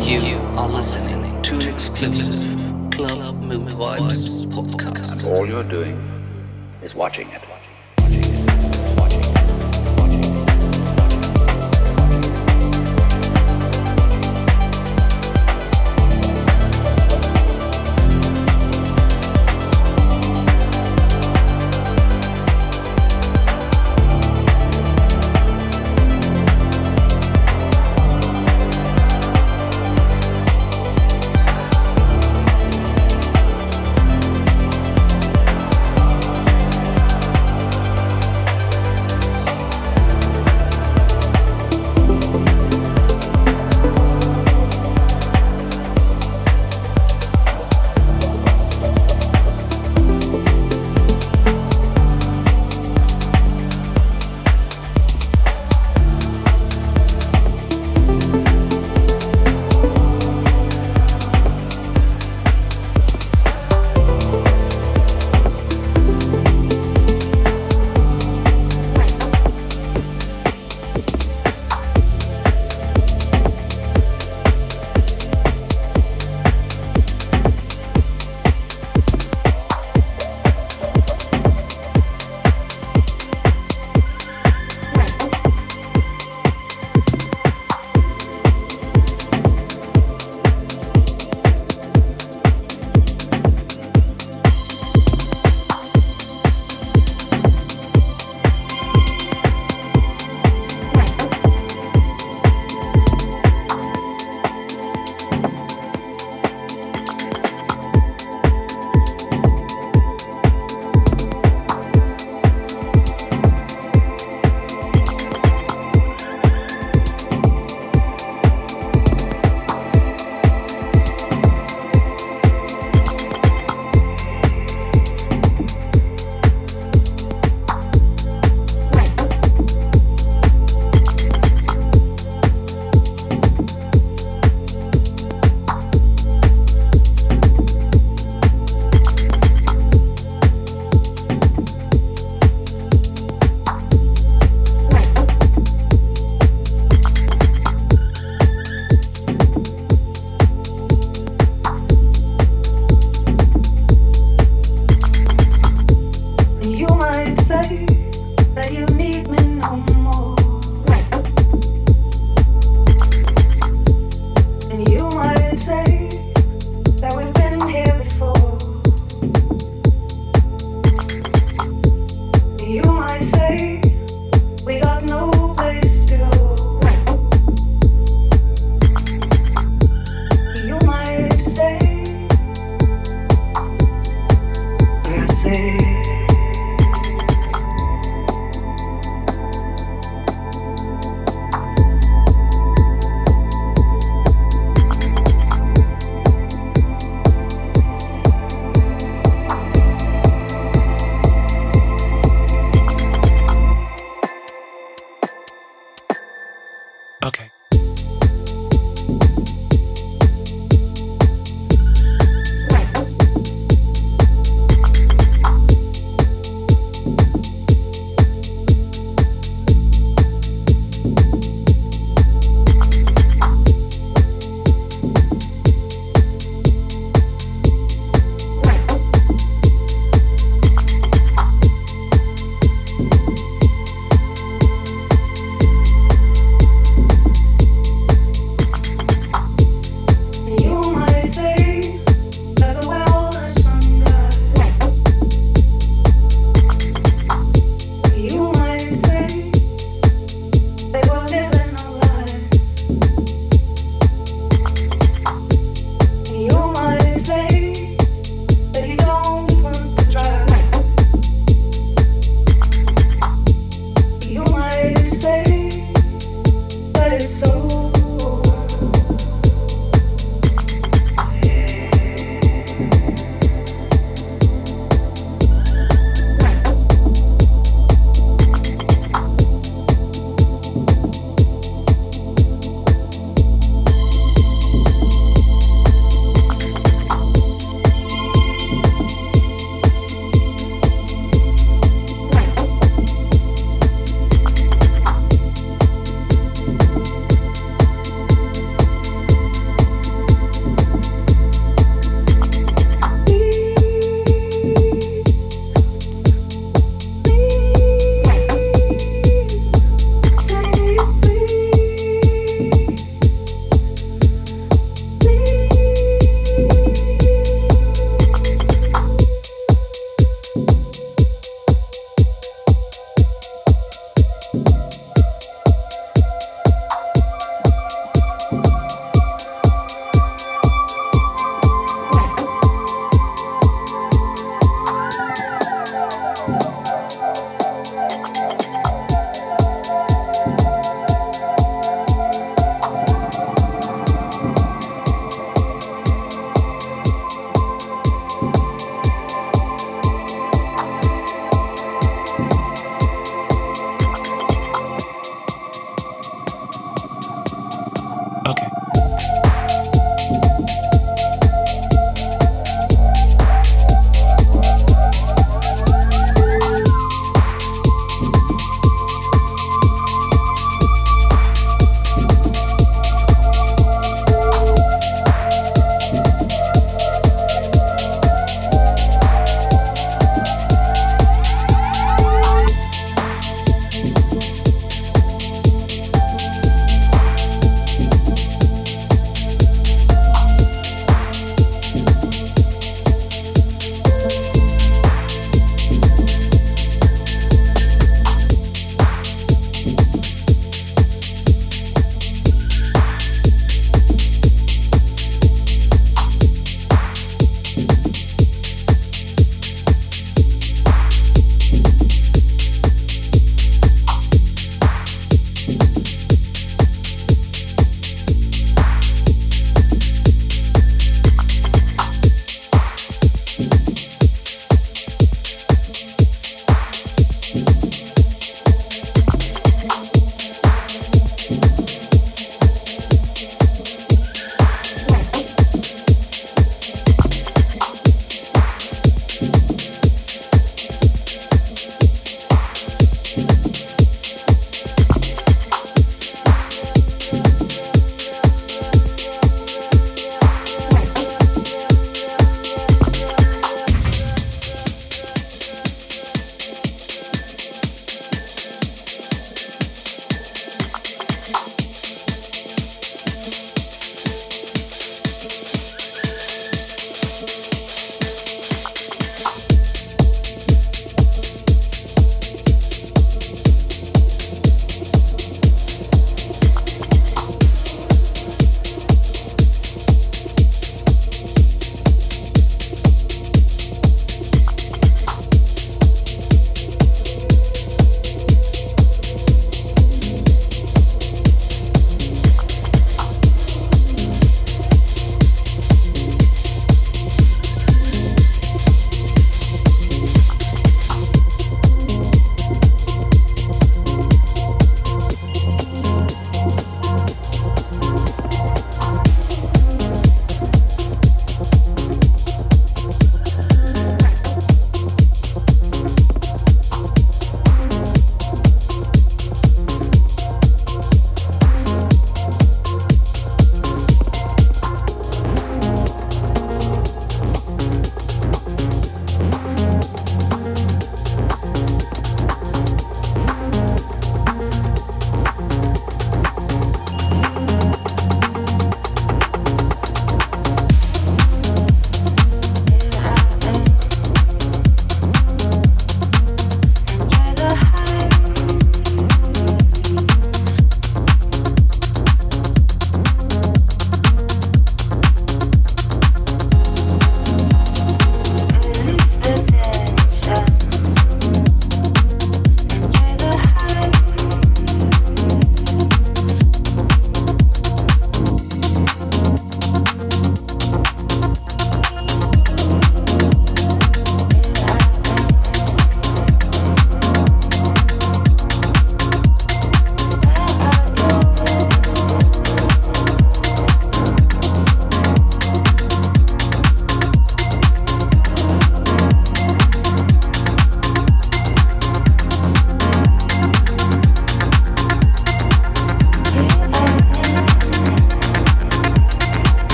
You are listening to exclusive Club Mood Vibes podcast. All you're doing is watching it.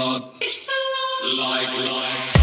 Lot. It's a lot. Like, like.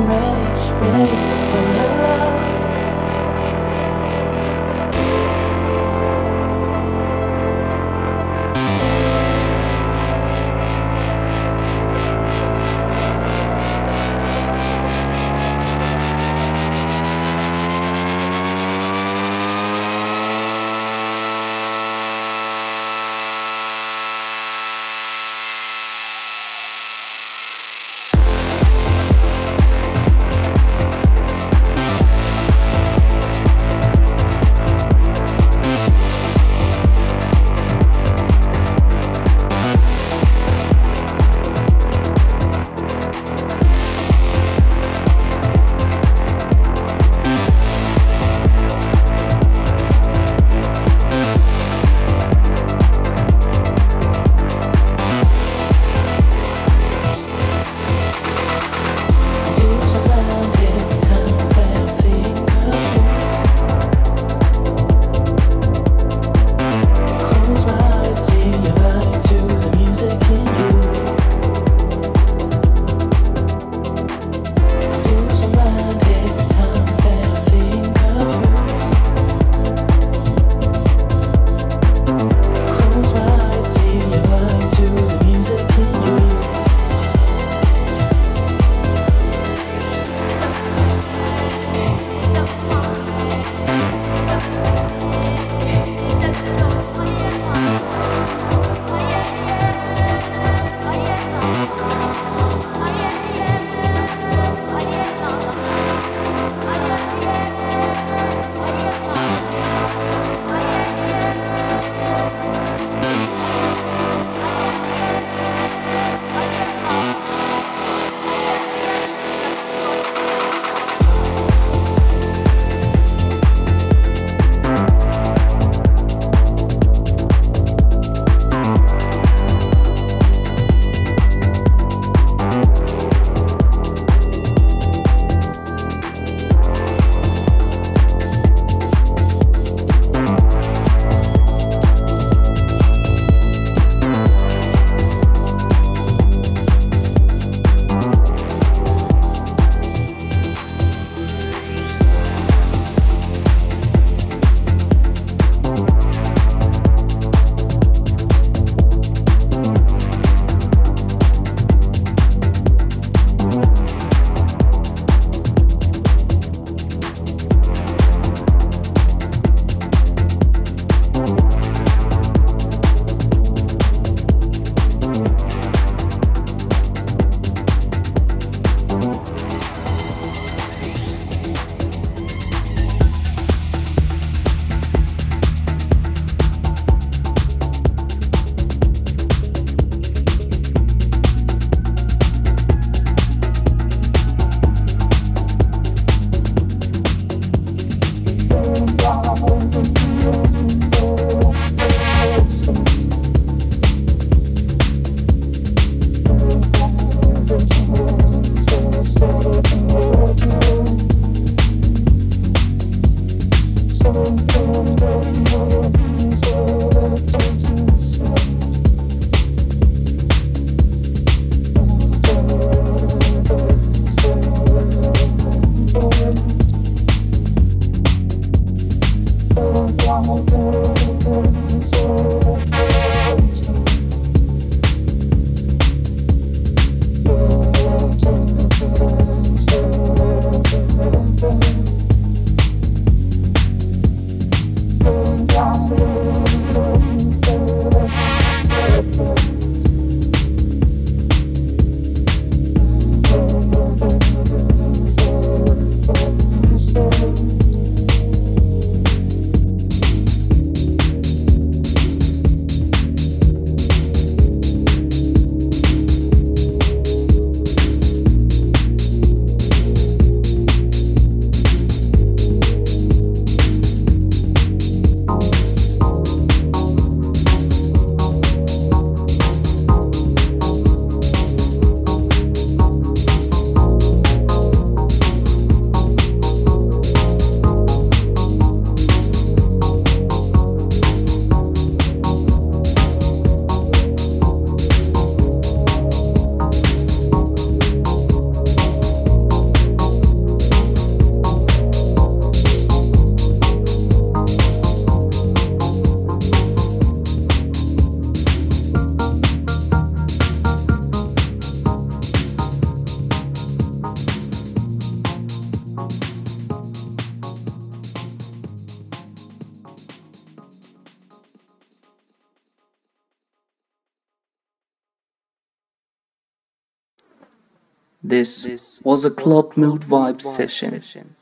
I'm ready, ready for your This was a Club Mood Vibe session.